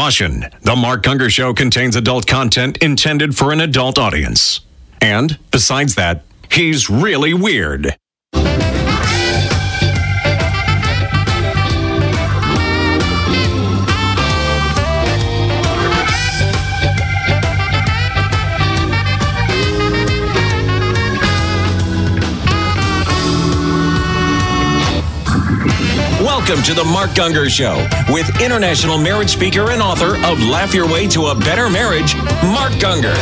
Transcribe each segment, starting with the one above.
Caution The Mark Unger Show contains adult content intended for an adult audience. And, besides that, he's really weird. Welcome to the Mark Gungor Show with international marriage speaker and author of Laugh Your Way to a Better Marriage, Mark Gungor.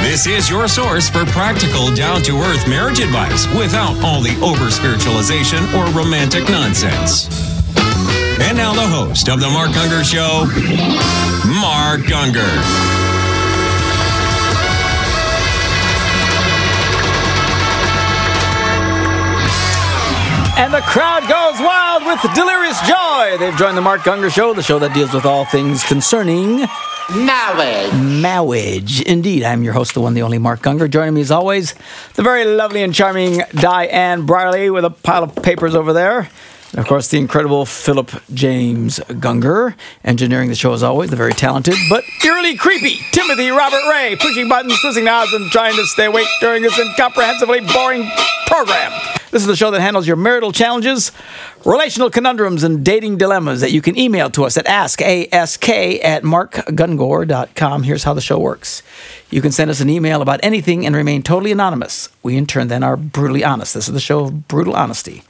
This is your source for practical, down to earth marriage advice without all the over spiritualization or romantic nonsense. And now, the host of The Mark Gungor Show, Mark Unger. And the crowd goes wild with delirious joy. They've joined the Mark Gungor Show, the show that deals with all things concerning Marriage. marriage. Indeed, I'm your host, the one, the only Mark Gungor. Joining me as always, the very lovely and charming Diane Briley with a pile of papers over there. And of course, the incredible Philip James Gungor, engineering the show as always, the very talented but eerily creepy Timothy Robert Ray, pushing buttons, twisting knobs, and trying to stay awake during this incomprehensibly boring program. This is the show that handles your marital challenges, relational conundrums, and dating dilemmas that you can email to us at askask at markgungor.com. Here's how the show works. You can send us an email about anything and remain totally anonymous. We, in turn, then are brutally honest. This is the show of brutal honesty.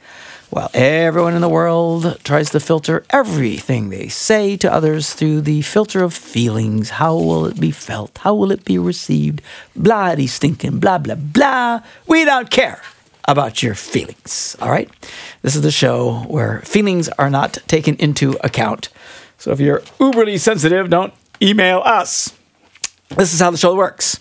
While everyone in the world tries to filter everything they say to others through the filter of feelings. How will it be felt? How will it be received? Blah, stinking, blah, blah, blah. We don't care about your feelings. All right? This is the show where feelings are not taken into account. So if you're uberly sensitive, don't email us. This is how the show works.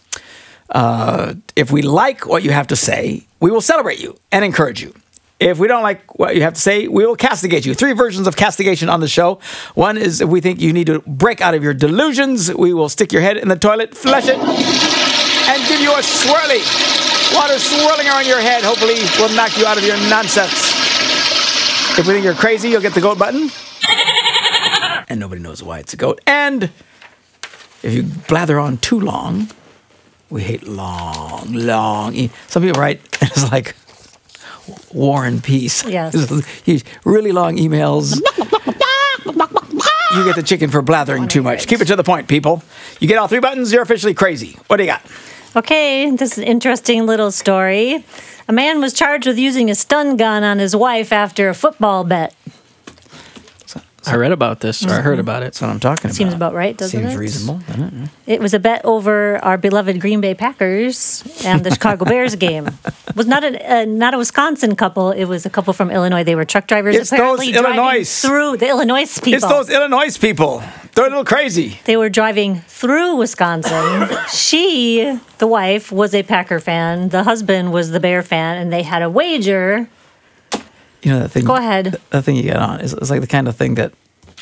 Uh, if we like what you have to say, we will celebrate you and encourage you. If we don't like what you have to say, we will castigate you. Three versions of castigation on the show. One is if we think you need to break out of your delusions, we will stick your head in the toilet, flush it, and give you a swirly. Water swirling around your head, hopefully, will knock you out of your nonsense. If we think you're crazy, you'll get the goat button. And nobody knows why it's a goat. And if you blather on too long, we hate long, long. Some people write, it's like War and Peace. Yes. Really long emails. You get the chicken for blathering too much. Keep it to the point, people. You get all three buttons, you're officially crazy. What do you got? Okay, this is an interesting little story. A man was charged with using a stun gun on his wife after a football bet. I read about this, or I heard about it. That's what I'm talking about. Seems about right, doesn't Seems it? reasonable. doesn't it? It was a bet over our beloved Green Bay Packers and the Chicago Bears game. It was not a uh, not a Wisconsin couple. It was a couple from Illinois. They were truck drivers. It's those apparently driving Illinois. through the Illinois people. It's those Illinois people. They're a little crazy. They were driving through Wisconsin. she, the wife, was a Packer fan. The husband was the Bear fan, and they had a wager. You know that thing. Go ahead. That thing you get on is it's like the kind of thing that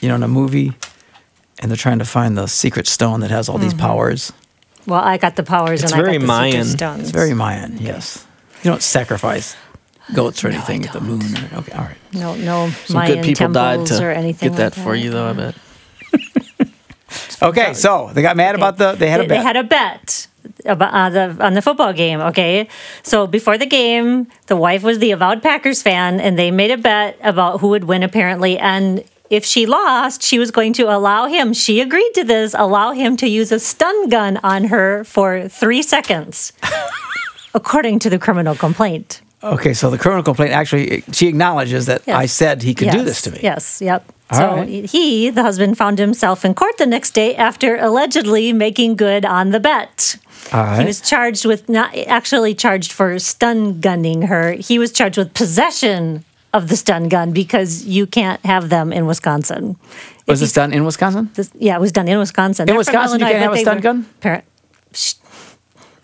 you know in a movie, and they're trying to find the secret stone that has all these mm-hmm. powers. Well, I got the powers, It's and very I got the secret Mayan. stones. It's very Mayan. Yes. You don't sacrifice goats or anything at the moon. Or, okay. All right. no, no Some Mayan good people died temples to or anything get that like for you, though. I bet. Okay. So they got mad about the. They had they, a bet. They had a bet about uh, the on the football game. Okay, so before the game, the wife was the avowed Packers fan, and they made a bet about who would win. Apparently, and if she lost, she was going to allow him. She agreed to this. Allow him to use a stun gun on her for three seconds, according to the criminal complaint. okay. So the criminal complaint actually she acknowledges that Yes. I said he could do this to me. Yes, yep. So right. he, the husband, found himself in court the next day after allegedly making good on the bet. He was charged with not actually charged for stun gunning her. He was charged with possession of the stun gun because you can't have them in Wisconsin. Was this done in Wisconsin? This, yeah, it was done in Wisconsin. In They're Wisconsin, you Illinois, can't have a stun gun?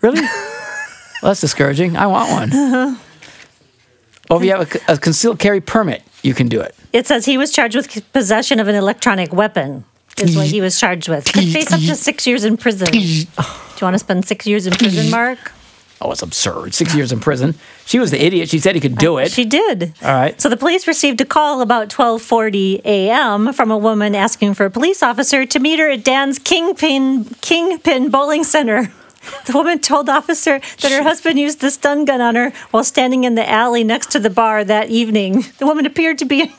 Really? well, that's discouraging. I want one. Uh-huh. Well, if you have a, a concealed carry permit, you can do it. It says he was charged with possession of an electronic weapon. Is what he was charged with. Could face up to six years in prison. Do you want to spend six years in prison, Mark? Oh, it's absurd. Six years in prison. She was the idiot. She said he could do it. She did. All right. So the police received a call about 12:40 a.m. from a woman asking for a police officer to meet her at Dan's Kingpin Kingpin Bowling Center. The woman told the officer that her husband used the stun gun on her while standing in the alley next to the bar that evening. The woman appeared to be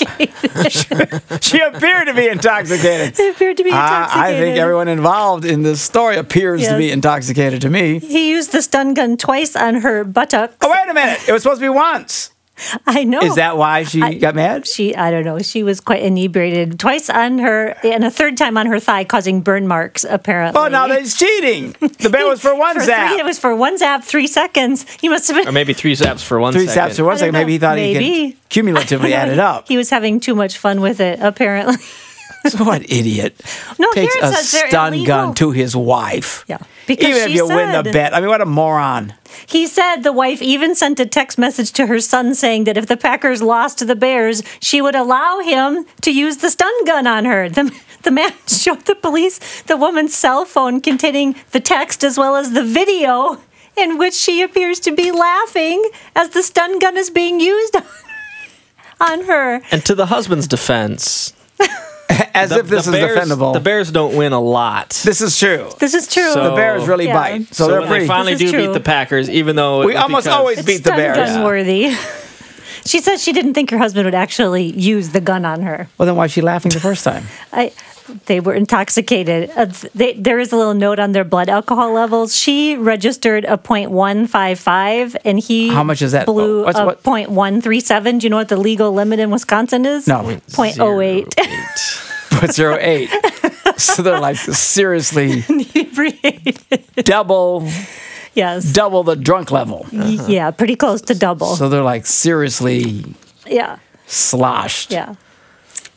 intoxicated. she appeared to be intoxicated. She appeared to be I, intoxicated. I think everyone involved in this story appears to be intoxicated to me. He used the stun gun twice on her buttocks. Oh, wait a minute. It was supposed to be once. I know. Is that why she I- got mad? She, I don't know. She was quite inebriated twice on her, and a third time on her thigh, causing burn marks. Apparently. Oh, now that's cheating. The bet was for one For zap. Three, it was for one zap, three seconds. He must have been. Or maybe three zaps for one Three second. zaps for one second. I Maybe he know. thought he Maybe. could cumulatively add it up. He was having too much fun with it, apparently. So what idiot No, takes a says stun illegal. gun to his wife? Yeah, because Even if she you win the bet. I mean, what a moron. He said the wife even sent a text message to her son saying that if the Packers lost to the Bears, she would allow him to use the stun gun on her. The, the man showed the police the woman's cell phone containing the text as well as the video in which she appears to be laughing as the stun gun is being used on her. And to the husband's defense, As the, if this the is Bears, defendable. The Bears don't win a lot. this is true. This is true. So- the Bears really Yeah. bite. So, so they're when pretty. they finally This is do beat the Packers, even though We almost because- always it's beat the Bears. gun worthy. She says she didn't think her husband would actually use the gun on her. well, then why is she laughing the first time? I, they were intoxicated. Uh, they, there is a little note on their blood alcohol levels. She registered a .155, and he How much is that? Blew Oh, what's- a what- .137. Do you know what the legal limit in Wisconsin is? No. .08. But zero eight. so they're like seriously double yes. double the drunk level. Yeah, pretty close to double. So they're like seriously yeah. sloshed. Yeah.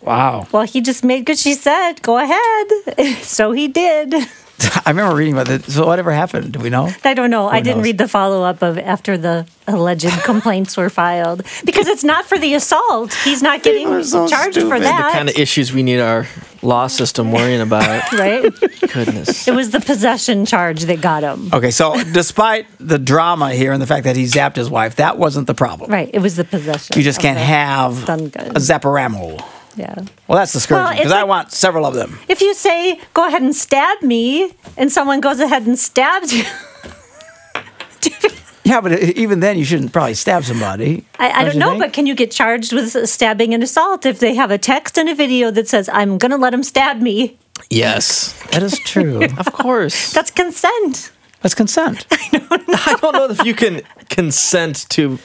Wow. Well, he just made good. She said, "Go ahead." so he did. I remember reading about it. So whatever happened? Do we know? I don't know. I didn't knows? read the follow up of after the alleged complaints were filed because it's not for the assault. He's not getting so charged for stupid. The that. the kind of issues we need our law system worrying about. right? Goodness. It was the possession charge that got him. Okay, so despite the drama here and the fact that he zapped his wife, that wasn't the problem. Right. It was the possession. You just can't have stun gun. a zapparamo. Yeah. Well, that's discouraging Well, it's because I like- want several of them. If you say, "Go ahead and stab me," and someone goes ahead and stabs you. Yeah, but even then, you shouldn't probably stab somebody. I, I don't you know, think? but can you get charged with stabbing and assault if they have a text and a video that says, I'm going to let him stab me? Yes, that is true. of course. That's consent. That's consent. I don't know if you can consent to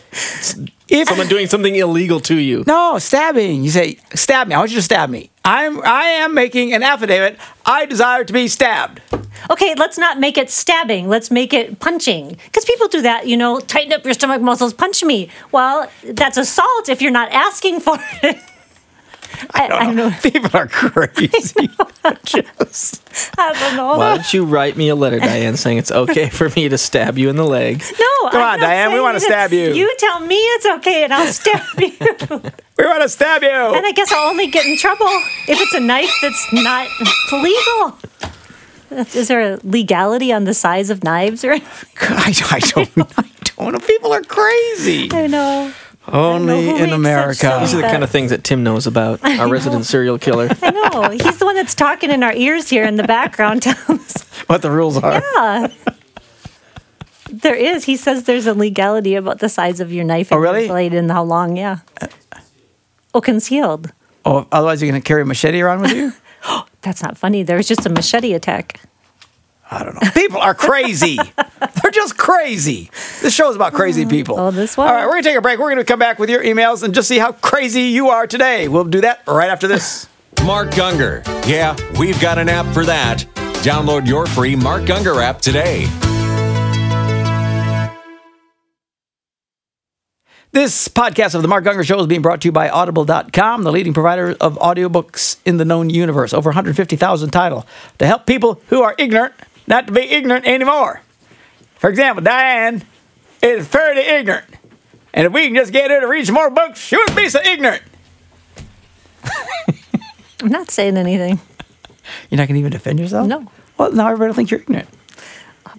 If someone doing something illegal to you. no stabbing, you say stab me. I want you to stab me. I'm I am making an affidavit. I desire to be stabbed. Okay, let's not make it stabbing. Let's make it punching. Because people do that, you know, tighten up your stomach muscles, punch me. Well, that's assault if you're not asking for it. I, I don't know. People are crazy. Just- I don't know. Why don't you write me a letter, Diane, saying it's okay for me to stab you in the leg? No, Come I'm on, Diane, we wanna stab you. You tell me it's okay, and I'll stab you. we want to stab you. And I guess I'll only get in trouble if it's a knife that's not legal. Is there a legality on the size of knives? Or I, I don't. I don't know. People are crazy. I know. Only in America. These are the kind of things that Tim knows about, our resident serial killer. I know. He's the one that's talking in our ears here in the background. telling us, What the rules are. yeah. There is. He says there's a legality about the size of your knife oh, and Oh, really? blade and how long. Yeah. Oh, concealed. Oh, otherwise you're going to carry a machete around with you. That's not funny. There was just a machete attack. I don't know. People are crazy. They're just crazy. This show is about crazy hmm. people. Oh, this All one? right, we're going to take a break. We're going to come back with your emails and just see how crazy you are today. We'll do that right after this. Mark Gungor. Yeah, we've got an app for that. Download your free Mark Gungor app today. This podcast of the Mark Gungor Show is being brought to you by Audible.com, the leading provider of audiobooks in the known universe. Over 150,000 titles to help people who are ignorant not to be ignorant anymore. For example, Diane is fairly ignorant. And if we can just get her to read some more books, she wouldn't be so ignorant. I'm not saying anything. You're not going to even defend yourself? No. Well, now everybody will think you're ignorant.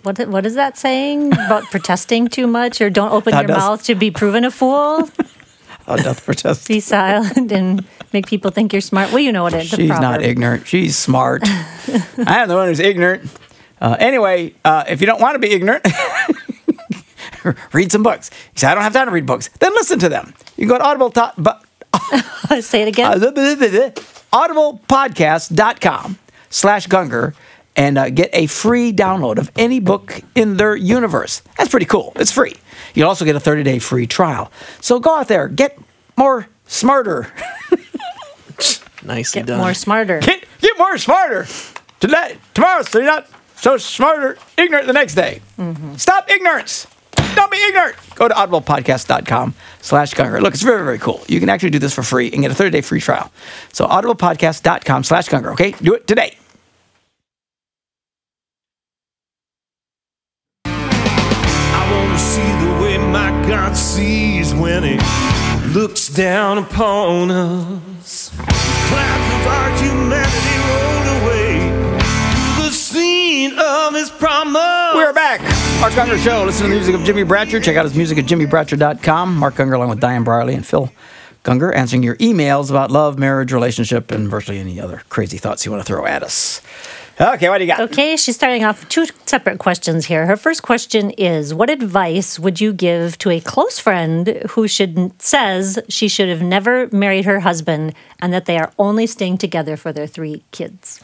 What what is that saying about protesting too much or don't open Thou your dost- mouth to be proven a fool? Oh, doth protest. be silent and make people think you're smart. Well, you know what it is. She's not ignorant. She's smart. I am the one who's ignorant. Uh, anyway, uh, if you don't want to be ignorant, read some books. You say, I don't have time to read books. Then listen to them. You can go to Audible. To- but, Say it again. audiblepodcast.com slash Gungor and uh, get a free download of any book in their universe. That's pretty cool. It's free. You'll also get a 30 day free trial. So go out there, get more smarter. Nicely Get done. Get more smarter. Get, get more smarter today, tomorrow, so you're not so smarter, ignorant the next day. Mm-hmm. Stop ignorance. Don't be ignorant. Go to audiblepodcast.com slash Gungor. Look, it's very, very cool. You can actually do this for free and get a 30-day free trial. So audiblepodcast.com slash Gungor, okay? Do it today. I want to see the way my God sees when He looks down upon us. Clouds of our humanity roll away to the scene of His promise. We're back. Mark Gungor Show. Listen to the music of Jimmy Bratcher. Check out his music at jimmybratcher.com. Mark Gungor along with Diane Briley and Phil Gungor answering your emails about love, marriage, relationship, and virtually any other crazy thoughts you want to throw at us. Okay, what do you got? Okay, she's starting off with two separate questions here. Her first question is What advice would you give to a close friend who should says she should have never married her husband and that they are only staying together for their three kids?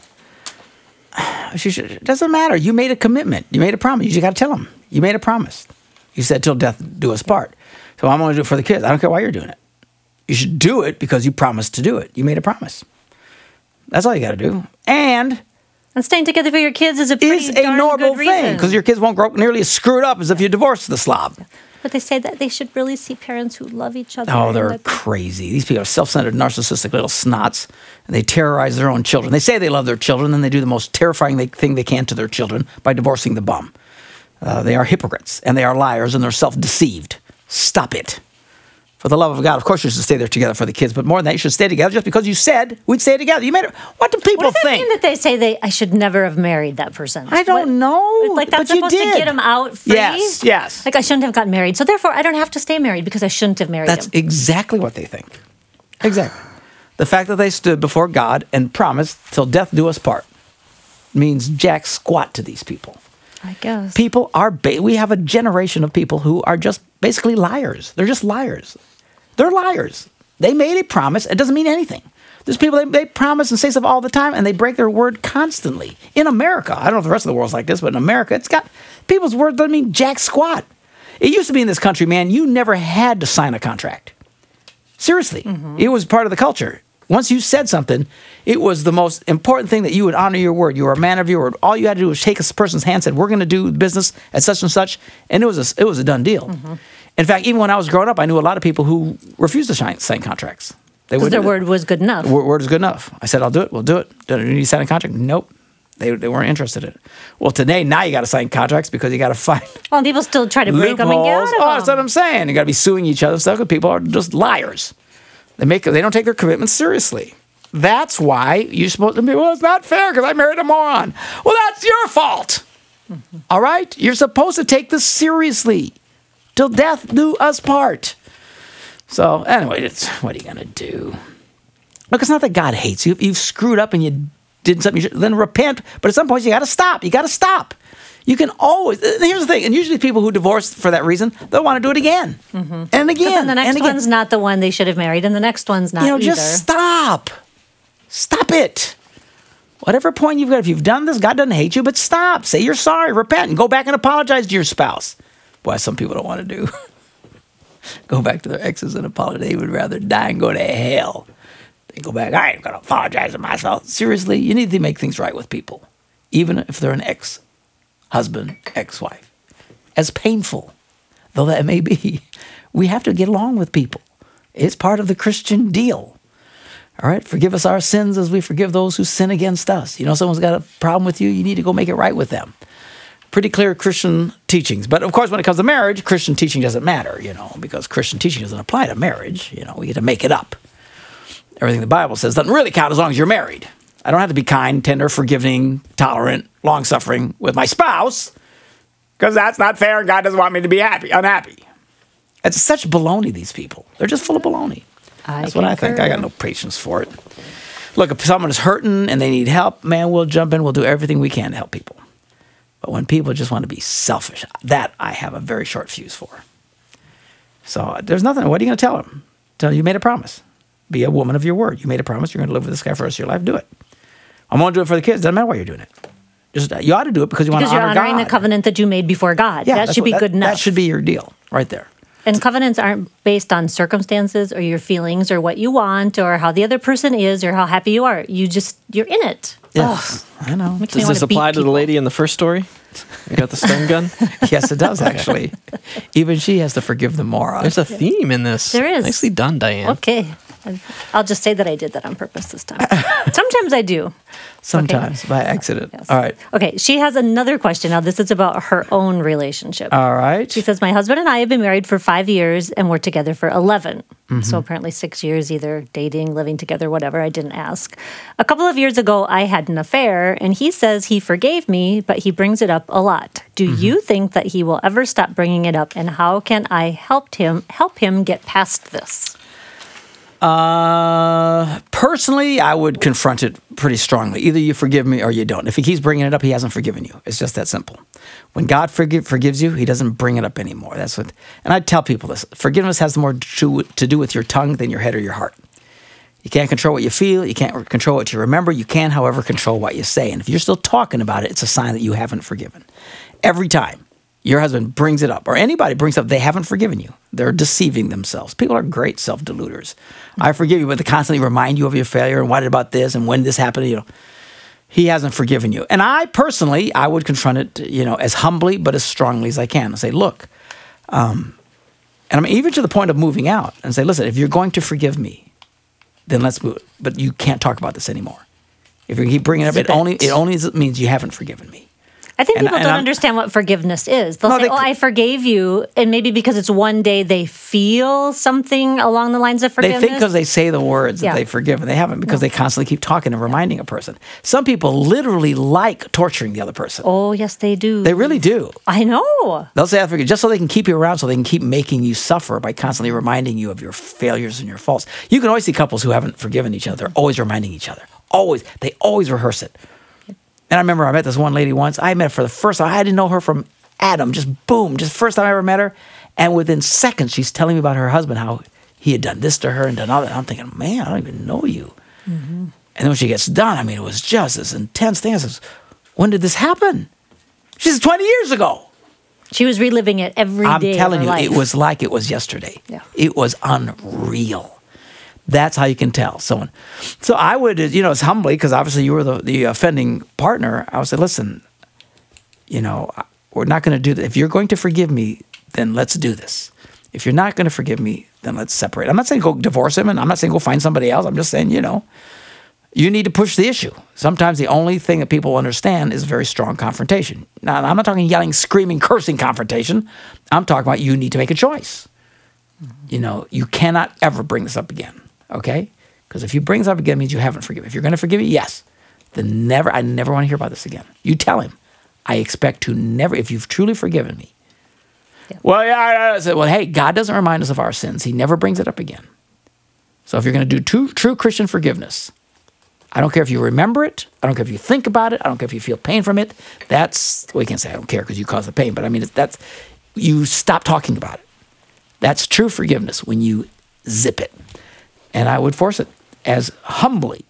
She should, it doesn't matter. You made a commitment. You made a promise. You just got to tell them. You made a promise. You said, till death do us part. So I'm going to do it for the kids. I don't care why you're doing it. You should do it because you promised to do it. You made a promise. That's all you got to do. And And staying together for your kids is a pretty is a normal thing because your kids won't grow up nearly as screwed up as if you divorced the slob. But they say that they should really see parents who love each other. Oh, they're crazy. These people are self-centered, narcissistic little snots, and they terrorize their own children. They say they love their children, and they do the most terrifying thing they can to their children by divorcing the bum. Uh, they are hypocrites, and they are liars, and they're self-deceived. Stop it. For the love of God, of course you should stay there together for the kids, but more than that, you should stay together just because you said we'd stay together. You made it. What do people What does that think? mean that they say they I should never have married that person? I don't What- know, Like that's but you supposed to get them out free. Yes, yes. Like I shouldn't have gotten married, so therefore I don't have to stay married because I shouldn't have married That's him. exactly what they think. Exactly. The fact that they stood before God and promised till death do us part means jack squat to these people. I guess. People are, ba- we have a generation of people who are just basically liars. They're just liars. They're liars. They made a promise. It doesn't mean anything. There's people, they, they promise and say stuff all the time and they break their word constantly. In America, I don't know if the rest of the world's like this, but in America, it's got people's word doesn't mean jack squat. It used to be in this country, man, you never had to sign a contract. Seriously, mm-hmm. it was part of the culture. Once you said something, it was the most important thing that you would honor your word. You were a man of your word. All you had to do was shake a person's hand, and said, "We're going to do business at such and such," and it was a, it was a done deal. Mm-hmm. In fact, even when I was growing up, I knew a lot of people who refused to sign, sign contracts. They Because their word was good enough. Word, word is good enough. I said, "I'll do it. We'll do it." Do you need to sign a contract? Nope. They, they weren't interested in it. Well, today now you got to sign contracts because you got to find oh, Well, people still try to break them and get out of Oh, that's what I'm saying. You got to be suing each other and stuff because people are just liars. They make they don't take their commitments seriously. That's why you're supposed to be. Well, it's not fair because I married a moron. Well, that's your fault. Mm-hmm. All right, you're supposed to take this seriously, till death do us part. So anyway, it's what are you gonna do? Look, it's not that God hates you. If you've screwed up and you did something, you should, then repent. But at some point, you got to stop. You got to stop. You can always. Here's the thing, and usually people who divorce for that reason, they'll want to do it again mm-hmm. and again and the next one's not the one they should have married, and the next one's not either. you know, either. just stop. Stop it. Whatever point you've got, if you've done this, God doesn't hate you, but stop. Say you're sorry, repent, and go back and apologize to your spouse. Boy, some people don't want to do. go back to their exes and apologize. They would rather die and go to hell. They go back, I ain't to apologize to myself. Seriously, you need to make things right with people, even if they're an ex husband, ex wife. As painful though that may be, we have to get along with people. It's part of the Christian deal. All right, forgive us our sins as we forgive those who sin against us. You know, someone's got a problem with you, you need to go make it right with them. Pretty clear Christian teachings. But of course, when it comes to marriage, Christian teaching doesn't matter, you know, because Christian teaching doesn't apply to marriage. You know, we get to make it up. Everything the Bible says doesn't really count as long as you're married. I don't have to be kind, tender, forgiving, tolerant, long suffering with my spouse because that's not fair and God doesn't want me to be happy, unhappy. It's such baloney, these people. They're just full of baloney. I That's what I think. I got no patience for it. Look, if someone is hurting and they need help, man, we'll jump in. We'll do everything we can to help people. But when people just want to be selfish, that I have a very short fuse for. So there's nothing. What are you going to tell them? Tell them you made a promise. Be a woman of your word. You made a promise. You're going to live with this guy for the rest of your life. Do it. I'm going to do it for the kids. Doesn't matter why you're doing it. Just you ought to do it because you want Because to you're honoring God. the covenant that you made before God. Yeah, that should what- be that- good enough. That should be your deal right there. And covenants aren't based on circumstances or your feelings or what you want or how the other person is or how happy you are. You just you're in it. Yes, I know. Makes Does this apply to the lady in the first story? You got the stun gun? yes, it does actually. Even she has to forgive the moron. There's a theme in this. There is. Nicely done, Diane. Okay. I'll just say that I did that on purpose this time. Sometimes I do. Sometimes by accident. All right. Okay, she has another question. Now, this is about her own relationship. All right. She says, My husband and I have been married for five years and we're together for 11. Mm-hmm. So apparently, six years either dating, living together, whatever. I didn't ask. A couple of years ago, I had an affair and he says he forgave me, but he brings it up a lot. Do mm-hmm. you think that he will ever stop bringing it up? And how can I help him help him get past this? Uh, personally, I would confront it pretty strongly. Either you forgive me or you don't. If he keeps bringing it up, he hasn't forgiven you. It's just that simple. When God forgive, forgives you, he doesn't bring it up anymore. That's what. And I tell people this: forgiveness has more to, to do with your tongue than your head or your heart. You can't control what you feel. You can't control what you remember. You can, however, control what you say. And if you're still talking about it, it's a sign that you haven't forgiven. Every time your husband brings it up, or anybody brings up, they haven't forgiven you. They're deceiving themselves. People are great self deluders. I forgive you, but they constantly remind you of your failure and what about this and when this happened. You know, he hasn't forgiven you. And I personally, I would confront it, you know, as humbly but as strongly as I can and say, look, um, and I'm even to the point of moving out and say, listen, if you're going to forgive me, then let's move. But you can't talk about this anymore. If you keep bringing it up, it only it only means you haven't forgiven me. I think And- people and don't I'm- understand what forgiveness is. They'll No, say, they "Oh, I forgave you," and maybe because it's one day they feel something along the lines of forgiveness. They think because they say the words Yeah. that they forgive, and they haven't because they constantly keep talking and reminding a person. Some people literally like torturing the other person. oh, yes, they do. They really do. I know. They'll say I forgive just so they can keep you around, so they can keep making you suffer by constantly reminding you of your failures and your faults. You can always see couples who haven't forgiven each other. They're always reminding each other. Always. They always rehearse it. And I remember I met this one lady once. I met her for the first time. I didn't know her from Adam. Just boom. Just first time I ever met her. And within seconds, she's telling me about her husband, how he had done this to her and done all that. I'm thinking, man, I don't even know you. Mm-hmm. And then when she gets done, I mean, it was just this intense thing. I says, when did this happen? She says, 20 years ago. She was reliving it every day I'm telling you, life. it was like it was yesterday. Yeah. It was unreal. That's how you can tell someone. So I would, you know, it's humbly because obviously you were the, the offending partner. I would say, listen, you know, we're not going to do that. If you're going to forgive me, then let's do this. If you're not going to forgive me, then let's separate. I'm not saying go divorce him, and I'm not saying go find somebody else. I'm just saying, you know, you need to push the issue. Sometimes the only thing that people understand is very strong confrontation. Now, I'm not talking yelling, screaming, cursing confrontation. I'm talking about you need to make a choice. You know, you cannot ever bring this up again, okay? Because if you bring this up again, it means you haven't forgiven. If you're going to forgive me, yes, then never, I never want to hear about this again. You tell him, I expect to never, if you've truly forgiven me. Well, yeah, I, said, well, hey, God doesn't remind us of our sins. He never brings it up again. So if you're going to do true, true Christian forgiveness, I don't care if you remember it. I don't care if you think about it. I don't care if you feel pain from it. That's well, you can't say I don't care because you caused the pain, but I mean it's, that's you stop talking about it. That's true forgiveness when you zip it, and I would force it as humbly,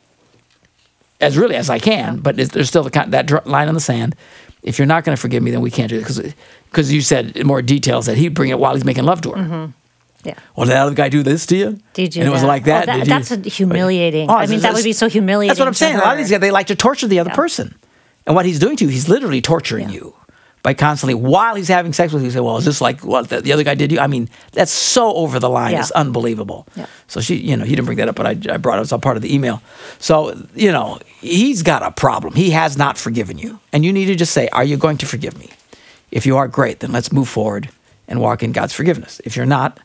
as really as I can. But there's still the, kind- that line in the sand. If you're not going to forgive me, then we can't do it because because you said in more details that he'd bring it while he's making love to her. Mm-hmm. yeah. Well, did that other guy do this to you? Did you? And it was that? like that. Oh, Did you- that's humiliating. Oh, I mean, that would be so humiliating. That's what I'm saying. A lot of these guys, they like to torture the other Yeah. person. And what he's doing to you, he's literally torturing Yeah. you by constantly, while he's having sex with you, say, well, is this like what the, the other guy did you? I mean, that's so over the line. Yeah. It's unbelievable. Yeah. So she, you know, he didn't bring that up, but I, I brought it. It's all part of the email. So, you know, he's got a problem. He has not forgiven you. And you need to just say, are you going to forgive me? If you are, great. Then let's move forward and walk in God's forgiveness. If you're not,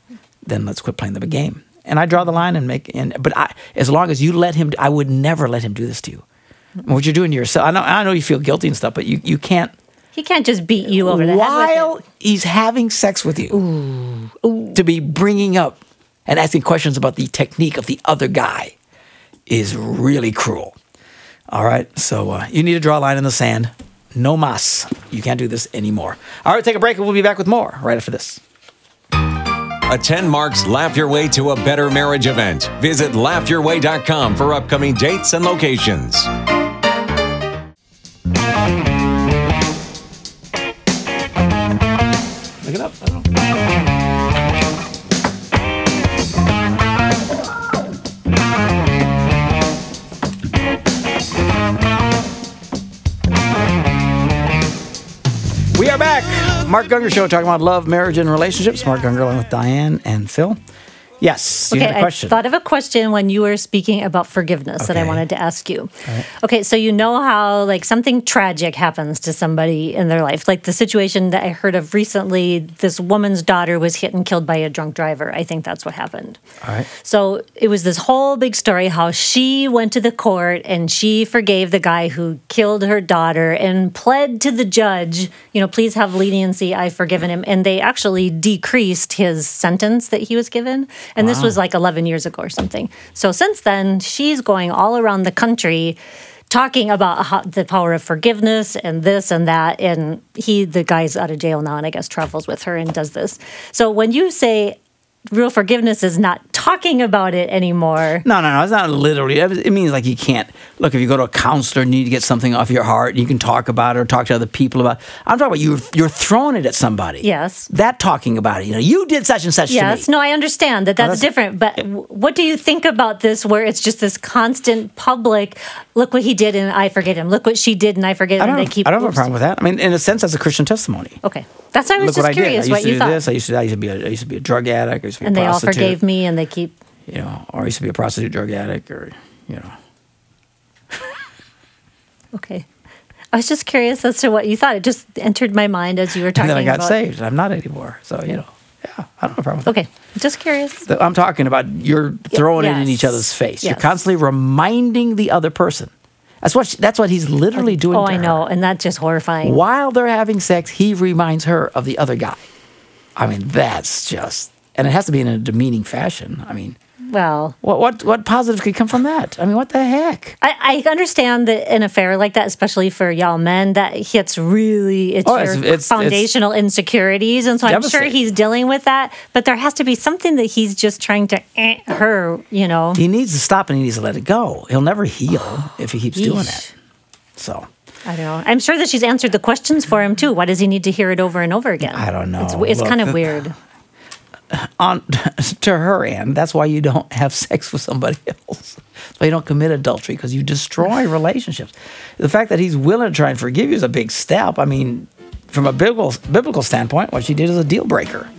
then let's quit playing the game. And I draw the line and make. And but I, as long as you let him, I would never let him do this to you. And what you're doing to yourself, I know, I know you feel guilty and stuff, but you, you can't He can't just beat you over the head while with he's having sex with you to be bringing up and asking questions about the technique of the other guy is really cruel. All right, so uh, you need to draw a line in the sand. No mas. You can't do this anymore. All right, take a break and we'll be back with more right after this. Attend Mark's Laugh Your Way to a Better Marriage event. Visit laughyourway.com for upcoming dates and locations. It up. I don't know. We are back. Mark Gungor Show talking about love, marriage, and relationships. Mark Gungor along with Diane and Phil. Yes, you Okay, had a question. I thought of a question when you were speaking about forgiveness that I wanted to ask you. Okay, so you know how like something tragic happens to somebody in their life, like the situation that I heard of recently. This woman's daughter was hit and killed by a drunk driver. I think that's what happened. All right. So it was this whole big story how she went to the court and she forgave the guy who killed her daughter and pled to the judge, you know, please have leniency. I've forgiven him. And they actually decreased his sentence that he was given. And this was like 11 years ago or something. So since then, she's going all around the country talking about how, the power of forgiveness and this and that. And he the guy's out of jail now and i guess travels with her and does this. So when you say real forgiveness is not talking about it anymore. No, no, no. It's not literally. It means like you can't look if you go to a counselor and you need to get something off your heart. You can talk about it or talk to other people about. I'm talking about you. You're throwing it at somebody. Yes. That talking about it. You know, you did such and such Yes, to me. no, I understand that that's, that's- different. But w- what do you think about this where it's just this constant public, look what he did and I forget him. Look what she did and I forget I him. don't. And they keep I don't have a problem with that. I mean, in a sense, that's a Christian testimony. Okay. That's why I was Look just what I did. I used what to you do thought. this. I used to. I used to be. A, I used to be a drug addict. Used to be and they all forgave me and they keep You know, or I used to be a prostitute, drug addict, or you know. okay. I was just curious as to what you thought. It just entered my mind as you were And talking then I got about saved. I'm not anymore. So you know, yeah, I don't have a problem with that. Okay. Just curious. I'm talking about you're throwing it in each other's face. You're constantly reminding the other person. That's what she, that's what he's literally doing. Oh, I know. And that's just horrifying. While they're having sex, he reminds her of the other guy. I mean, that's just, and it has to be in a demeaning fashion. I mean, Well, what what what positive could come from that? I mean, what the heck? I, I understand that an affair like that, especially for y'all men, that hits really it's Oh, your it's- it's- foundational insecurities, and so I'm sure he's dealing with that. But there has to be something that he's just trying to eh, her, you know. He needs to stop and he needs to let it go. He'll never heal if he keeps doing Yeesh. that. So I don't know. I'm sure that she's answered the questions for him too. Why does he need to hear it over and over again? I don't know. It's, it's Look, kind of weird. On to her end, that's why you don't have sex with somebody else. That's why you don't commit adultery because you destroy relationships. The fact that he's willing to try and forgive you is a big step. I mean, from a biblical biblical standpoint, what she did is a deal breaker.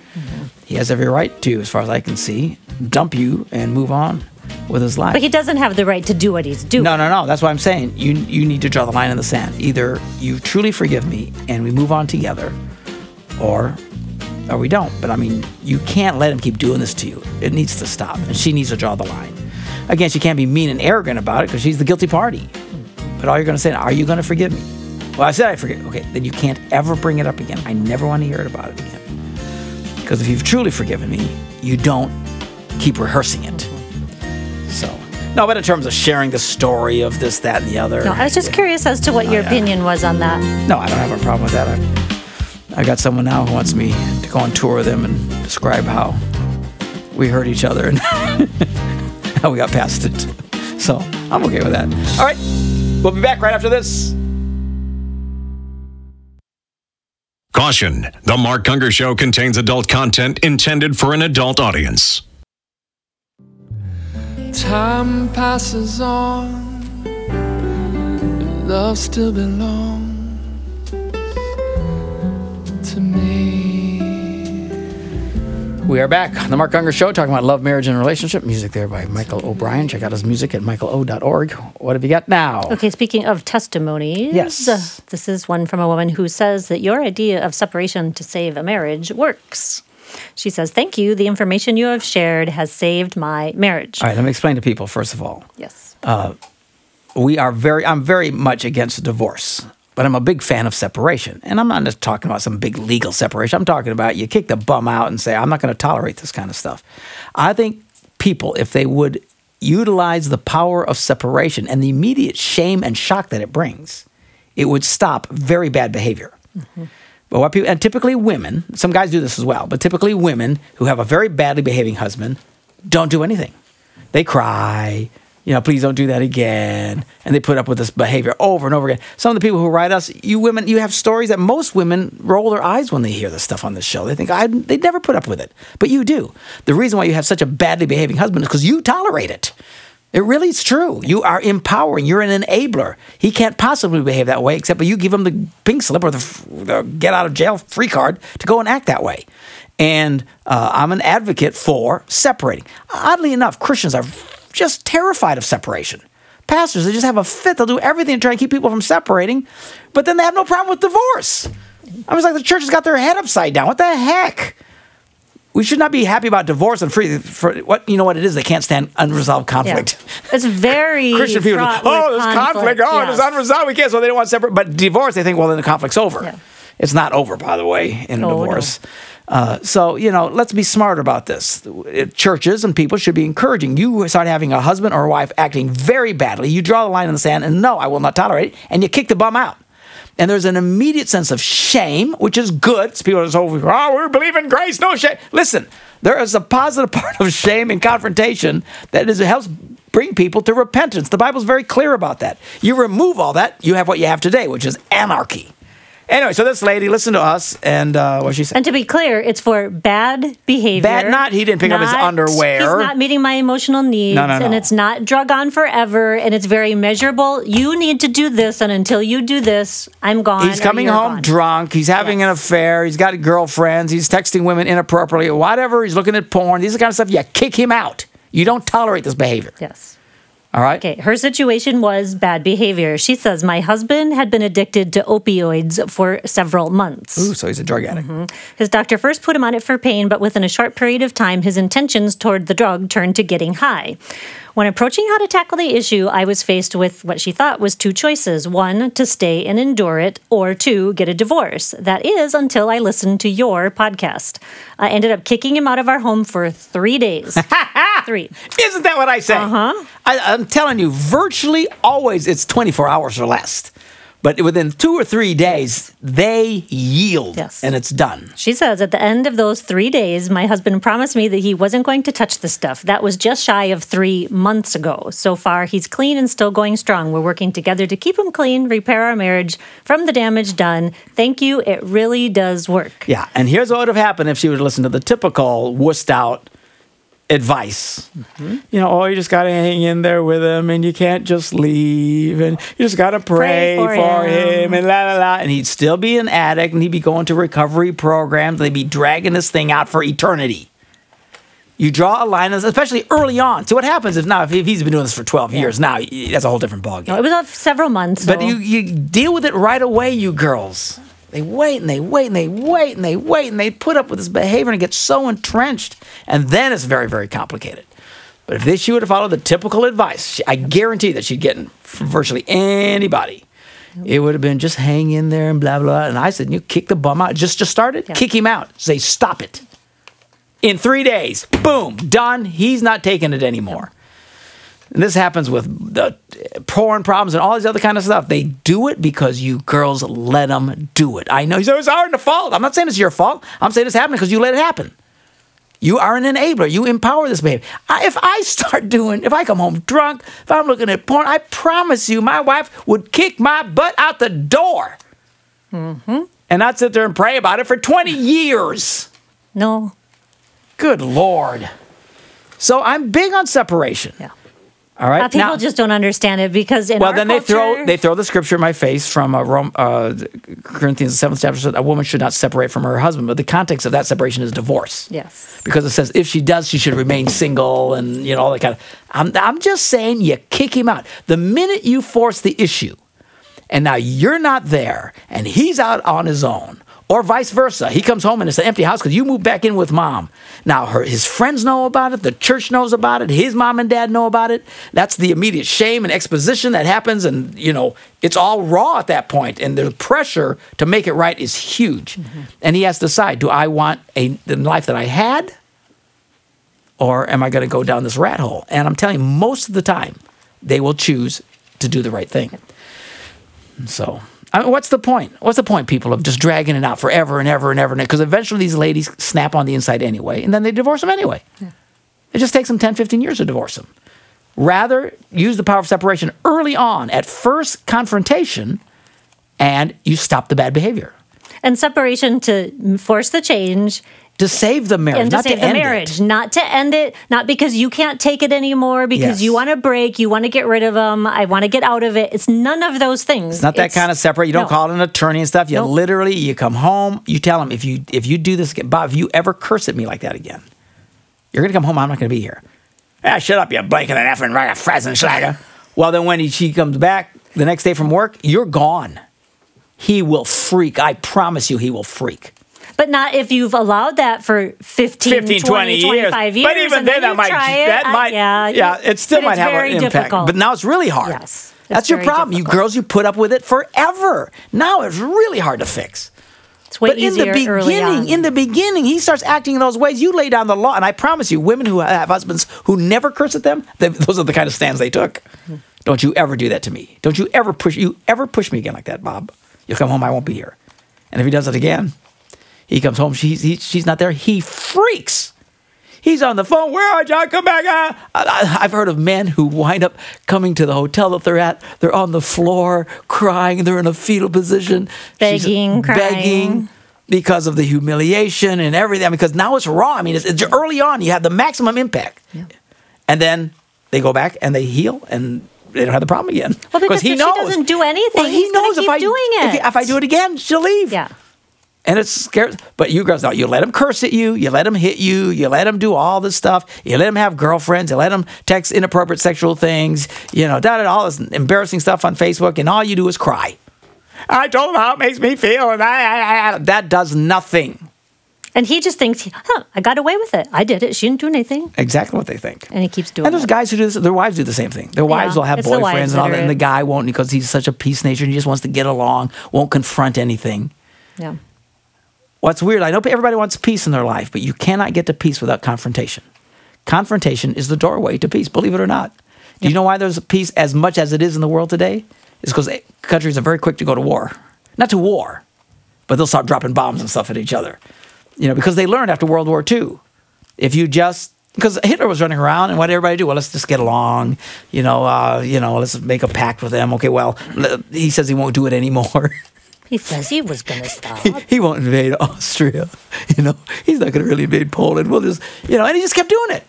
He has every right to, as far as I can see, dump you and move on with his life. But he doesn't have the right to do what he's doing. No, no, no. That's what I'm saying. You you need to draw the line in the sand. Either you truly forgive me and we move on together, or or we don't. But I mean, you can't let him keep doing this to you. It needs to stop, and she needs to draw the line. Again, she can't be mean and arrogant about it because she's the guilty party. But all you're going to say, are you going to forgive me? Well, I said I forgive. Okay, then you can't ever bring it up again. I never want to hear it about it again. Because if you've truly forgiven me, you don't keep rehearsing it. So, no, but in terms of sharing the story of this, that, and the other. No, I was just curious as to what oh, your yeah. opinion was on that. No, I don't have a problem with that. I, I got someone now who wants me to go on tour with them and describe how we hurt each other and how we got past it. So I'm okay with that. All right, we'll be back right after this. Caution The Mark Hunger Show contains adult content intended for an adult audience. Time passes on, but love still belongs to me. We are back on the Mark Unger Show talking about love, marriage, and relationship. Music there by Michael O'Brien. Check out his music at michaelo.org. What have you got now? Okay, speaking of testimonies, Yes. uh, this is one from a woman who says that your idea of separation to save a marriage works. She says, Thank you. The information you have shared has saved my marriage. All right, let me explain to people, first of all. Yes. we are very i'm very much against divorce but I'm a big fan of separation. And I'm not just talking about some big legal separation. I'm talking about you kick the bum out and say, I'm not going to tolerate this kind of stuff. I think people, if they would utilize the power of separation and the immediate shame and shock that it brings, it would stop very bad behavior. Mm-hmm. But what people, and typically women, some guys do this as well, but typically women who have a very badly behaving husband don't do anything. They cry, you know, please don't do that again. And they put up with this behavior over and over again. Some of the people who write us, you women, you have stories that most women roll their eyes when they hear this stuff on this show. They think, I, they'd never put up with it. But you do. The reason why you have such a badly behaving husband is because you tolerate it. It really is true. You are empowering. You're an enabler. He can't possibly behave that way except you give him the pink slip or the, the get out of jail free card to go and act that way. And uh, I'm an advocate for separating. Oddly enough, Christians are just terrified of separation. Pastors, they just have a fit. They'll do everything to try and keep people from separating, but then they have no problem with divorce. I was like, the church has got their head upside down. What the heck? We should not be happy about divorce and free. For what you know, what it is, they can't stand unresolved Yeah. conflict. It's very Christian people, oh, there's conflict. Oh, yes. there's unresolved. We can't. So they don't want separate. But divorce, they think, well, then the conflict's over. Yeah. It's not over, by the way, in a Oh, no. Uh, so you know, let's be smart about this. Churches and people should be encouraging. You start having a husband or a wife acting very badly. You draw the line in the sand, and no, I will not tolerate it. And you kick the bum out. And there's an immediate sense of shame, which is good. People are so, oh, we believe in grace, no shame. Listen, there is a positive part of shame and confrontation that is, helps bring people to repentance. The Bible's very clear about that. You remove all that, you have what you have today, which is anarchy. Anyway, so this lady listened to us, and uh, what she said. And to be clear, it's for bad behavior. Bad- not- he didn't pick up his underwear. He's not meeting my emotional needs. No, no, no. And it's not drug on forever. And it's very measurable. You need to do this. And until you do this, I'm gone. He's coming home gone. drunk. He's having an affair. He's got girlfriends. He's texting women inappropriately, whatever. He's looking at porn. These are the kind of stuff Yeah, kick him out. You don't tolerate this behavior. Yes. All right? Okay, her situation was bad behavior. She says, My husband had been addicted to opioids for several months. Ooh, so he's a drug addict. Mm-hmm. His doctor first put him on it for pain, but within a short period of time, his intentions toward the drug turned to getting high. When approaching how to tackle the issue, I was faced with what she thought was two choices one, to stay and endure it, or two, get a divorce. That is until I listened to your podcast. I ended up kicking him out of our home for three days. three. Isn't that what I say? Uh-huh. I, I'm telling you, virtually always it's 24 hours or less. But within two or three days, they yield Yes. and it's done. She says at the end of those three days, my husband promised me that he wasn't going to touch the stuff. That was just shy of three months ago. So far, he's clean and still going strong. We're working together to keep him clean, repair our marriage from the damage done. Thank you. It really does work. Yeah, and here's what would have happened if she would have listened to the typical wussed out advice. Mm-hmm. You know, oh, you just got to hang in there with him and you can't just leave and you just got to pray, Pray for for, him. him. and la la la. And he'd still be an addict and he'd be going to recovery programs. They'd be dragging this thing out for eternity. You draw a line, especially early on. So what happens if now, if he's been doing this for 12 years, now that's a whole different ballgame. No, it was several months. But you, you deal with it right away, you girls. They wait and they wait and they wait and they wait and they put up with this behavior and it gets so entrenched. And then it's very, very complicated. But if this, she would have followed the typical advice, she, I guarantee that she'd get from virtually anybody. It would have been just hang in there and blah, blah. And I said, you kick the bum out. Just, just start it. Yeah. Kick him out. Say, stop it. In three days, boom, done. He's not taking it anymore. And this happens with the porn problems and all these other kind of stuff. They do it because you girls let them do it. I know you it's our fault. I'm not saying it's your fault. I'm saying it's happening because you let it happen. You are an enabler. You empower this behavior. I, if I start doing, if I come home drunk, if I'm looking at porn, I promise you, my wife would kick my butt out the door. Mm-hmm. And I'd sit there and pray about it for 20 years. no. Good Lord. So I'm big on separation. Yeah. All right. Uh, people Now- just don't understand it because in well, then they throw they throw the scripture in my face from uh, Rome, uh, Corinthians seventh chapter. Said a woman should not separate from her husband, but the context of that separation is divorce. Yes. Because it says if she does, she should remain single, and you know all that kind of. I'm I'm just saying you kick him out the minute you force the issue, and now you're not there, and he's out on his own, Or vice versa. He comes home and it's an empty house because you moved back in with mom. Now, her, his friends know about it. The church knows about it. His mom and dad know about it. That's the immediate shame and exposition that happens. And, you know, it's all raw at that point. And the pressure to make it right is huge. Mm-hmm. And he has to decide do I want a, the life that I had? Or am I going to go down this rat hole? And I'm telling you, most of the time, they will choose to do the right thing. So, I mean, what's the point? What's the point, people, of just dragging it out forever and ever and ever? Because eventually these ladies snap on the inside anyway, and then they divorce them anyway. It just takes them 10, 15 years to divorce them. Rather, use the power of separation early on at first confrontation, and you stop the bad behavior And separation to force the change to save the marriage, and to not save to the end marriage, it. not to end it, not because you can't take it anymore, because Yes. you want to break, you want to get rid of them, I want to get out of it. It's none of those things. It's not that kind of separate. You don't no. call an attorney and stuff. You Nope. literally you come home. You tell him if you if you do this again, Bob, if you ever curse at me like that again, you're gonna come home. I'm not gonna be here. Ah, shut up, you blanket and effing ragga Frazenschlager. Well, then when he, she comes back the next day from work, you're gone. He will freak. I promise you, he will freak. But not if you've allowed that for 15, 15, 20, 25 years. But even then, that might, that might, yeah, yeah, it still might have an impact. difficult. But now it's really hard. Yes, That's your problem. You girls, you put up with it forever. Now it's really hard to fix. it's way But in easier the early on. beginning, in the beginning, he starts acting in those ways. You lay down the law, and I promise you, women who have husbands who never curse at them, they, those are the kind of stands they took. Don't you ever do that to me? Don't you ever push you ever push me again like that, Bob? You'll come home, I won't be here. And if he does it again, he comes home, she's he, she's not there. He freaks. He's on the phone. Where are you? Come back. ah." I, I've heard of men who wind up coming to the hotel that they're at. They're on the floor crying. They're in a fetal position, She's Begging, crying. begging because of the humiliation and everything. Because now it's raw. I mean, it's, it's early on. You have the maximum impact, and then they go back and they heal and. They don't have the problem again. Well, because he if she doesn't do anything, well, he he's knows if I doing If, it. if I do it again, she'll leave. yeah. And it's scary. But you girls know, you let him curse at you, you let him hit you, you let him do all this stuff, you let him have girlfriends, you let him text inappropriate sexual things, you know, da da da, all this embarrassing stuff on Facebook, and all you do is cry. I told him how it makes me feel, and I, I, I, that does nothing. And he just thinks, huh, I got away with it. I did it. She didn't do anything. Exactly what they think. And he keeps doing it. And there's it. guys who do this. Their wives do the same thing. Their wives Yeah, will have it's the wives boyfriends and all that that, and the guy won't because he's such a peace nature and he just wants to get along, won't confront anything. Yeah. What's weird, I know everybody wants peace in their life, but you cannot get to peace without confrontation. Confrontation is the doorway to peace, believe it or not. Do you know why there's peace as much as it is in the world today? It's because countries are very quick to go to war. Not to war, but they'll start dropping bombs and stuff at each other. You know, because they learned after World War II. If you just because Hitler was running around and what did everybody do? Well, let's just get along. You know, uh, you know, let's make a pact with them. Okay, well, he says he won't do it anymore. He says he was going to stop. he won't invade Austria. You know, he's not going to really invade Poland. We'll just, you know, and he just kept doing it.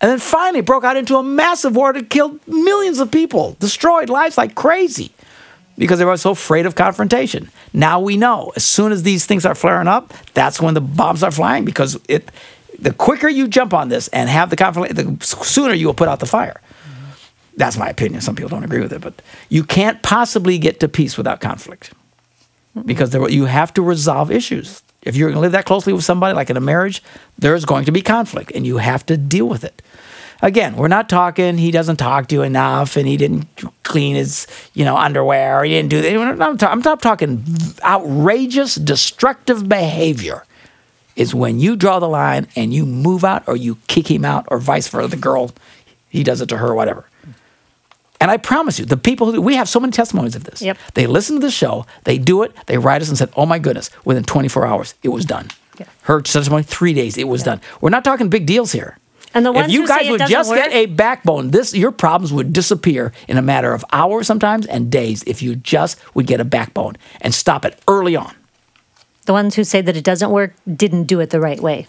And then finally broke out into a massive war that killed millions of people, destroyed lives like crazy because they were so afraid of confrontation. Now we know as soon as these things are flaring up, that's when the bombs are flying because it, the quicker you jump on this and have the conflict, the sooner you will put out the fire. Mm-hmm. That's my opinion. Some people don't agree with it, but you can't possibly get to peace without conflict because there, you have to resolve issues. If you're going to live that closely with somebody, like in a marriage, there's going to be conflict, and you have to deal with it. Again, we're not talking. He doesn't talk to you enough, and he didn't clean his, you know, underwear. Or he didn't do that. I'm not, I'm not talking outrageous, destructive behavior. Is when you draw the line and you move out, or you kick him out, or vice versa. The girl, he does it to her, whatever. And I promise you, the people who we have so many testimonies of this. Yep. They listen to the show, they do it, they write us and said, "Oh my goodness!" Within 24 hours, it was done. Yeah. Her testimony, three days, it was done. We're not talking big deals here. And the ones you who guys say it would doesn't work If you guys would just get a backbone, this your problems would disappear in a matter of hours, sometimes and days, if you just would get a backbone and stop it early on. The ones who say that it doesn't work didn't do it the right way.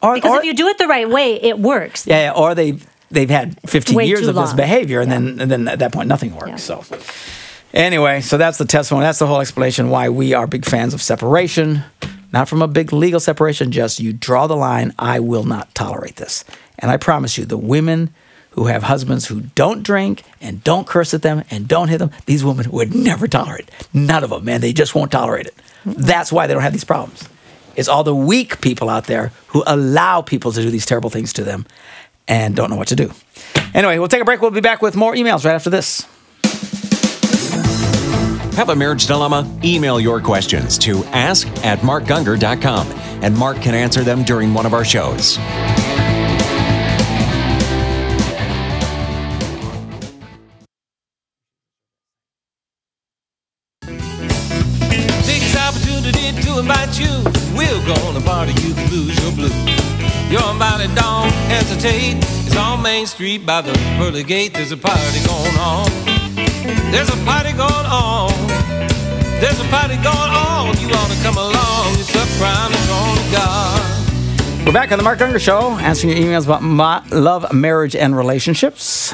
Or, Because or- if you do it the right way, it works. Yeah, yeah, or they they've had 15 Way years of this behavior, and then and then at that point nothing works. Yeah. So anyway, so that's the testimony. That's the whole explanation why we are big fans of separation, not from a big legal separation. Just you draw the line. I will not tolerate this, and I promise you, the women who have husbands who don't drink and don't curse at them and don't hit them, these women would never tolerate it. None of them, man. They just won't tolerate it. That's why they don't have these problems. It's all the weak people out there who allow people to do these terrible things to them and don't know what to do. Anyway, we'll take a break. We'll be back with more emails right after this. Have a marriage dilemma? Email your questions to ask at markgungor.com and Mark can answer them during one of our shows. To invite you. We're gonna party, you can lose your blue. Your body don't hesitate. It's on Main Street by the pearly gate. There's a party going on. There's a party going on. There's a party going on. You wanna come along? It's a promise on God. We're back on the Mark Gungor Show, answering your emails about love, marriage, and relationships.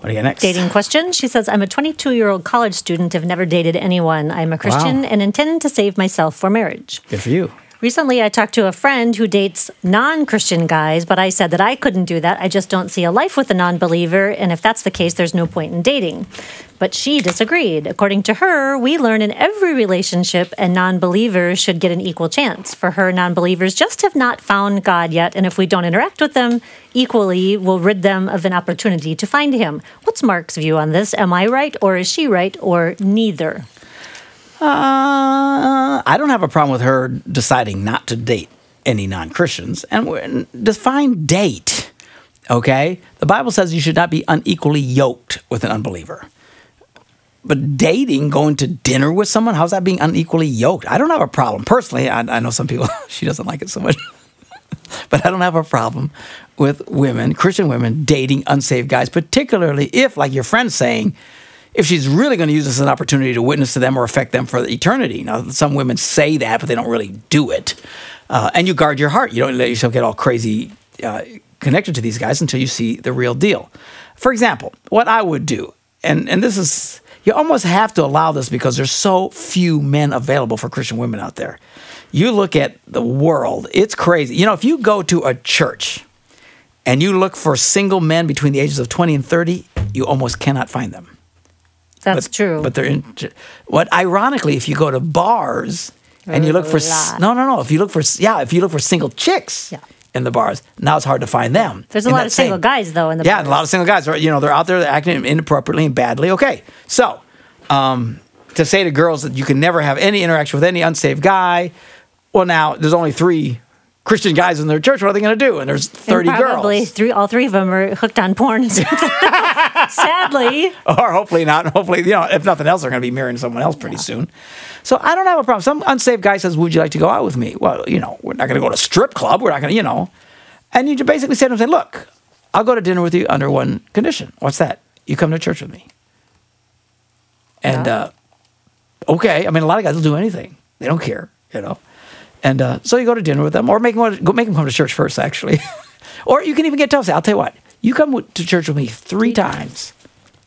What do you got next? Dating question. She says, I'm a 22 year old college student, have never dated anyone. I'm a Christian Wow. and intend to save myself for marriage. Good for you. Recently, I talked to a friend who dates non Christian guys, but I said that I couldn't do that. I just don't see a life with a non believer, and if that's the case, there's no point in dating. But she disagreed. According to her, we learn in every relationship, and non believers should get an equal chance. For her, non believers just have not found God yet, and if we don't interact with them equally, we'll rid them of an opportunity to find Him. What's Mark's view on this? Am I right, or is she right, or neither? Uh, I don't have a problem with her deciding not to date any non Christians. And define date, okay? The Bible says you should not be unequally yoked with an unbeliever. But dating, going to dinner with someone, how's that being unequally yoked? I don't have a problem. Personally, I, I know some people, she doesn't like it so much. but I don't have a problem with women, Christian women, dating unsaved guys, particularly if, like your friend's saying, if she's really going to use this as an opportunity to witness to them or affect them for eternity. Now, some women say that, but they don't really do it. Uh, and you guard your heart. You don't let yourself get all crazy uh, connected to these guys until you see the real deal. For example, what I would do, and, and this is, you almost have to allow this because there's so few men available for Christian women out there. You look at the world, it's crazy. You know, if you go to a church and you look for single men between the ages of 20 and 30, you almost cannot find them That's but, true. But they're in. What ironically, if you go to bars and you look for no, no, no. If you look for yeah, if you look for single chicks Yeah. in the bars, now it's hard to find them. There's a lot of single same- guys, though, in the yeah, a lot of single guys. Right? You know, they're out there acting inappropriately and badly. Okay, so um, to say to girls that you can never have any interaction with any unsaved guy, well, now there's only three Christian guys in their church. What are they going to do? And there's And 30 probably girls. three, all three of them are hooked on porn. Sadly, or hopefully not. Hopefully, you know, if nothing else, they're going to be marrying someone else pretty soon. So I don't have a problem. Some unsaved guy says, "Would you like to go out with me?" Well, you know, we're not going to go to a strip club. We're not going to, you know. And you just basically say to him, "Say, look, I'll go to dinner with you under one condition. What's that? You come to church with me." And Yeah. uh, okay, I mean, a lot of guys will do anything. They don't care, you know. And uh, so you go to dinner with them, or make them go make them come to church first, actually. or you can even get tough. Say, I'll tell you what, you come to church with me three times,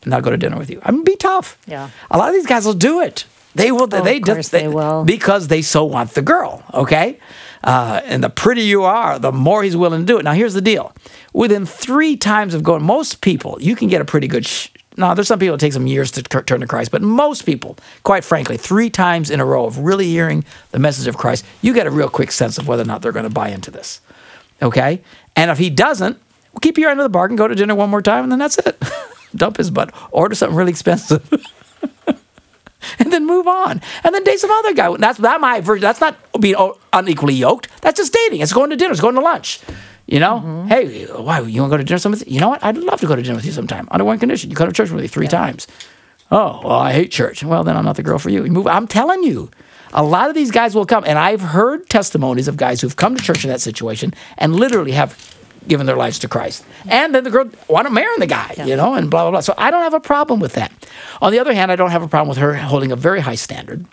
and I'll go to dinner with you. I'm mean, be tough. Yeah. A lot of these guys will do it. They will. Oh, they of just course they will. because they so want the girl. Okay. Uh, and the prettier you are, the more he's willing to do it. Now, here's the deal: within three times of going, most people you can get a pretty good. Sh- now, there's some people it takes them years to tur- turn to Christ, but most people, quite frankly, three times in a row of really hearing the message of Christ, you get a real quick sense of whether or not they're going to buy into this. Okay, and if he doesn't, well, keep your end of the bargain, go to dinner one more time, and then that's it. Dump his butt. Order something really expensive. and then move on, and then date some other guy. That's that my version. That's not being unequally yoked. That's just dating. It's going to dinner. It's going to lunch. You know, Mm-hmm. hey, why you want to go to dinner? Some you know what? I'd love to go to dinner with you sometime under one condition: you come to church with me three times. Oh, well, I hate church. Well, then I'm not the girl for you. You move. I'm telling you, a lot of these guys will come, and I've heard testimonies of guys who've come to church in that situation and literally have given their lives to Christ. And then the girl want to marry the guy, you know, and blah blah blah. So I don't have a problem with that. On the other hand, I don't have a problem with her holding a very high standard,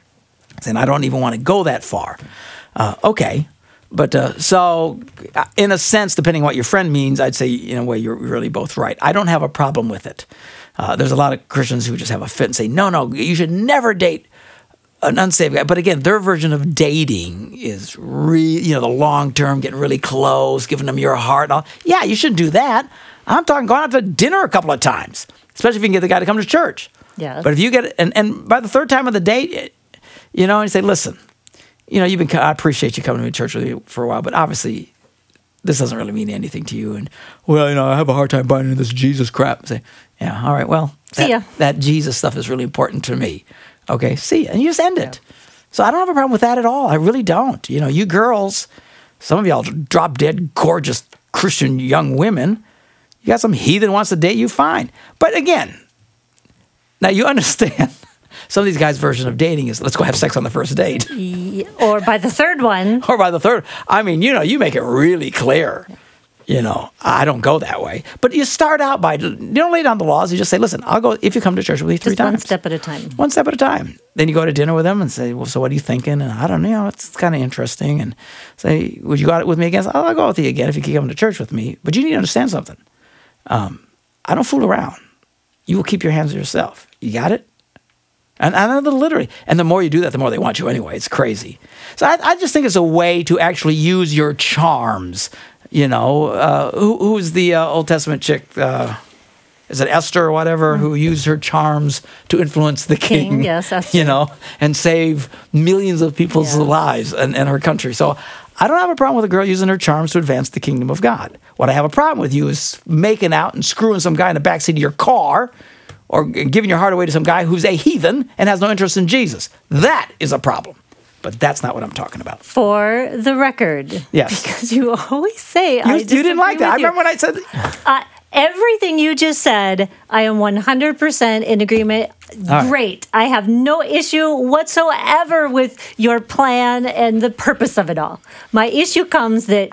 and I don't even want to go that far. Uh, okay. But uh, so, in a sense, depending on what your friend means, I'd say in a way you're really both right. I don't have a problem with it. Uh, there's a lot of Christians who just have a fit and say, no, no, you should never date an unsaved guy. But again, their version of dating is re, you know, the long term, getting really close, giving them your heart. And all. Yeah, you shouldn't do that. I'm talking going out to dinner a couple of times, especially if you can get the guy to come to church. Yeah. But if you get and and by the third time of the date, you know, and you say, listen, you know, you've been I appreciate you coming to church with me for a while, but obviously this doesn't really mean anything to you. And well, you know, I have a hard time buying into this Jesus crap. Say, yeah, all right, well, See that, ya. that Jesus stuff is really important to me. Okay, see, ya. and you just end it. So I don't have a problem with that at all. I really don't. You know, you girls, some of y'all drop dead gorgeous Christian young women. You got some heathen wants to date you, fine. But again, now you understand. Some of these guys' version of dating is let's go have sex on the first date. Or by the third one, or by the third. I mean, you know, you make it really clear. You know, I don't go that way. But you start out by you don't lay down the laws. You just say, listen, I'll go if you come to church with me three just one step at a time. One step at a time. Then you go to dinner with them and say, well, so what are you thinking? And I don't know, it's kind of interesting. And say, would you go out with me again? Oh, I'll go out with you again if you keep coming to church with me. But you need to understand something. Um, I don't fool around. You will keep your hands to yourself. You got it? And, and the literally, and the more you do that, the more they want you anyway. It's crazy. So I, I just think it's a way to actually use your charms. You know, uh, who, who's the uh, Old Testament chick? Uh, is it Esther or whatever who used her charms to influence the king? King, yes, Esther. You know, and save millions of people's Yeah. lives and, and her country. So I don't have a problem with a girl using her charms to advance the kingdom of God. What I have a problem with you is making out and screwing some guy in the backseat of your car or giving your heart away to some guy who's a heathen and has no interest in Jesus. That is a problem. But that's not what I'm talking about. For the record. Yes. Because you always say You, I you didn't like that. I remember when I said, Uh, everything you just said, I am 100% in agreement. right. Great. I have no issue whatsoever with your plan and the purpose of it all. My issue comes that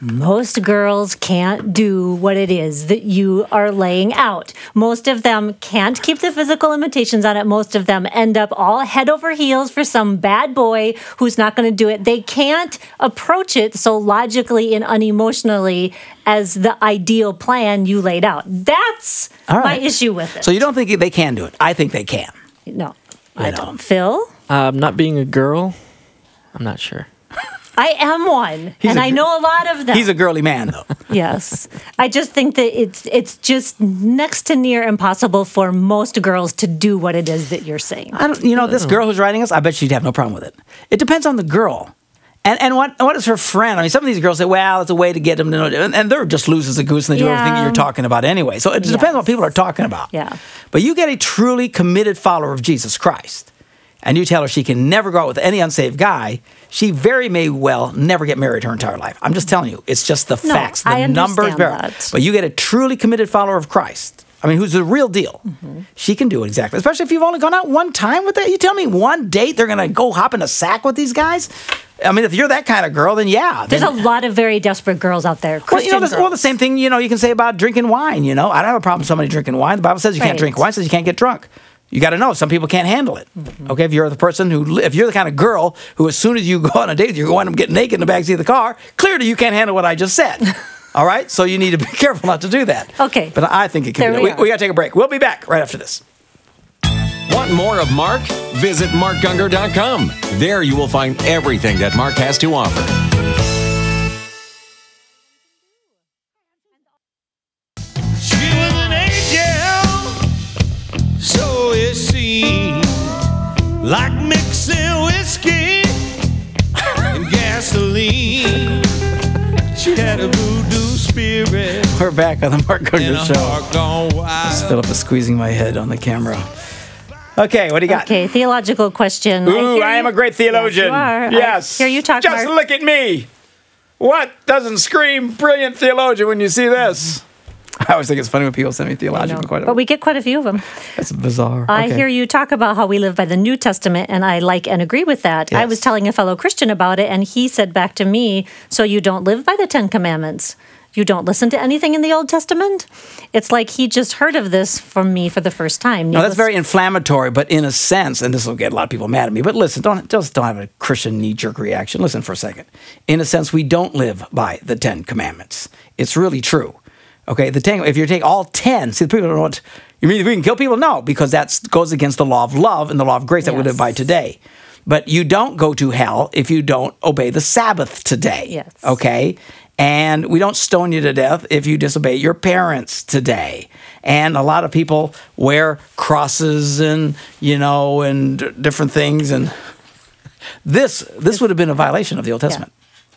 most girls can't do what it is that you are laying out. Most of them can't keep the physical limitations on it. Most of them end up all head over heels for some bad boy who's not going to do it. They can't approach it so logically and unemotionally as the ideal plan you laid out. That's All my issue with it. so you don't think they can do it? I think they can. no, I I know. don't. Phil? Um, not being a girl, I'm not sure. I am one, He's and a I know a lot of them. He's a girly man, though. yes, I just think that it's it's just next to near impossible for most girls to do what it is that you're saying. I don't, you know, this girl who's writing us, I bet she'd have no problem with it. It depends on the girl. And, and what what is her friend? I mean, some of these girls say, well, it's a way to get them to know. And, and they're just losers a goose and they do everything that you're talking about anyway. So it depends on what people are talking about. Yeah. But you get a truly committed follower of Jesus Christ, and you tell her she can never go out with any unsaved guy, she very may well never get married her entire life. I'm just telling you, it's just the No, facts. The I numbers that. But you get a truly committed follower of Christ. I mean, who's the real deal? Mm-hmm. She can do it exactly. Especially if you've only gone out one time with that. You tell me one date they're going to go hop in a sack with these guys? I mean, if you're that kind of girl, then yeah. There's then- a lot of very desperate girls out there. well, Christian you know, well, the same thing you know you can say about drinking wine. You know, I don't have a problem with somebody drinking wine. The Bible says you can't drink wine. Says you can't get drunk. You got to know some people can't handle it. Mm-hmm. Okay, if you're the person who, if you're the kind of girl who, as soon as you go on a date, you're going to get naked in the backseat of the car. Clearly, you can't handle what I just said. All right, so you need to be careful not to do that. Okay. but I think it can. There be. we We, we got to take a break. We'll be back right after this. Want more of Mark? Visit markgungor.com. There you will find everything that Mark has to offer. Like mixing whiskey and gasoline. She had a voodoo spirit We're back on the Mark and Show. heart. Philip is squeezing my head on the camera. Okay, what do you got? Okay, theological question. Ooh, hear I am you- a great theologian. Yes, you are. I hear you talk, Just Mark. look at me. What doesn't scream brilliant theologian when you see this? I always think it's funny when people send me theological questions. But we get quite a few of them. That's bizarre. I Okay. hear you talk about how we live by the New Testament, and I like and agree with that. I was telling a fellow Christian about it, and he said back to me, So you don't live by the Ten Commandments? You don't listen to anything in the Old Testament? It's like he just heard of this from me for the first time. No, that's very inflammatory, but in a sense, and this will get a lot of people mad at me. But listen, don't just don't have a Christian knee jerk reaction. Listen for a second. In a sense, we don't live by the Ten Commandments. It's really true. Okay, the ten. If you take all ten, see, the people don't know what you mean. We can kill people, no, because that goes against the law of love and the law of grace that we live by today. But you don't go to hell if you don't obey the Sabbath today. Yes. Okay. And we don't stone you to death if you disobey your parents today. And a lot of people wear crosses and, you know, and different things. And this this would have been a violation of the Old Testament.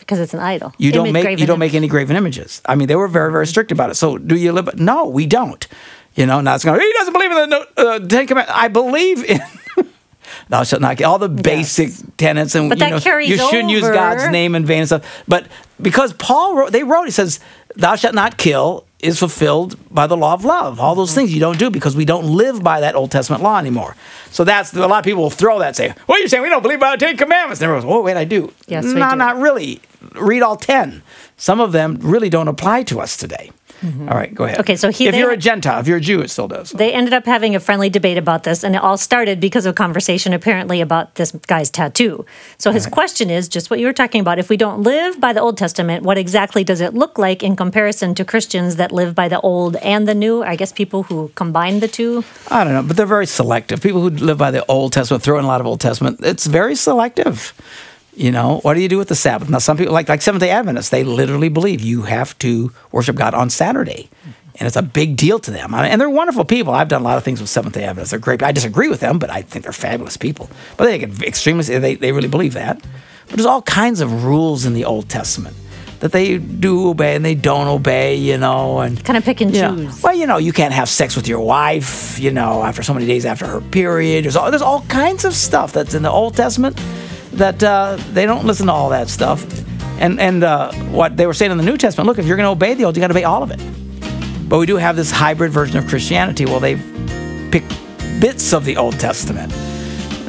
Because it's an idol. You don't Image, make you don't image. make any graven images. I mean, they were very very strict about it. So do you live? No, we don't. You know, now it's going. He doesn't believe in the no- uh, Ten Commandments. I believe in. Thou shalt not kill. All the basic tenets, and But you that know, carries you shouldn't use. God's name in vain and stuff. But because Paul wrote, they wrote, he says, "Thou shalt not kill." Is fulfilled by the law of love. All those mm-hmm. things you don't do because we don't live by that Old Testament law anymore. So that's a lot of people will throw that and say, "Well, you're saying we don't believe by the Ten Commandments?" And everyone goes, "Oh, wait, I do." Yes, we no, do. not really. Read all ten. Some of them really don't apply to us today. All right, go ahead. Mm-hmm. Okay, so he- if they you're a Gentile, if you're a Jew, it still does. They ended up having a friendly debate about this, and it all started because of conversation apparently about this guy's tattoo. So his question is just what you were talking about. If we don't live by the Old Testament, what exactly does it look like in comparison to Christians that live by the Old and the New? I guess people who combine the two. I don't know, but they're very selective. People who live by the Old Testament throw in a lot of Old Testament. It's very selective. You know, what do you do with the Sabbath? Now, some people, like like Seventh Day Adventists, they literally believe you have to worship God on Saturday, and it's a big deal to them. I mean, and they're wonderful people. I've done a lot of things with Seventh Day Adventists. They're great. I disagree with them, but I think they're fabulous people. But they get extremely. They they really believe that. But there's all kinds of rules in the Old Testament that they do obey and they don't obey. You know, and Kind of pick and you know, choose. well, you know, you can't have sex with your wife, you know, after so many days after her period. There's all, there's all kinds of stuff that's in the Old Testament that uh, they don't listen to all that stuff. And and uh, what they were saying in the New Testament, look, if you're going to obey the old, you got to obey all of it. But we do have this hybrid version of Christianity. Well, they pick bits of the Old Testament.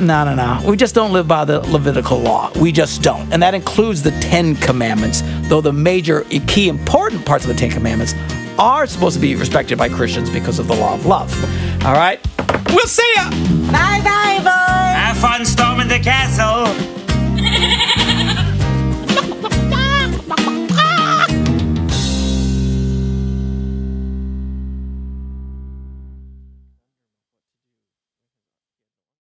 No, no, no. We just don't live by the Levitical law. We just don't. And that includes the Ten Commandments, though the major, key, important parts of the Ten Commandments are supposed to be respected by Christians because of the law of love. All right? We'll see ya! Have fun storming the castle.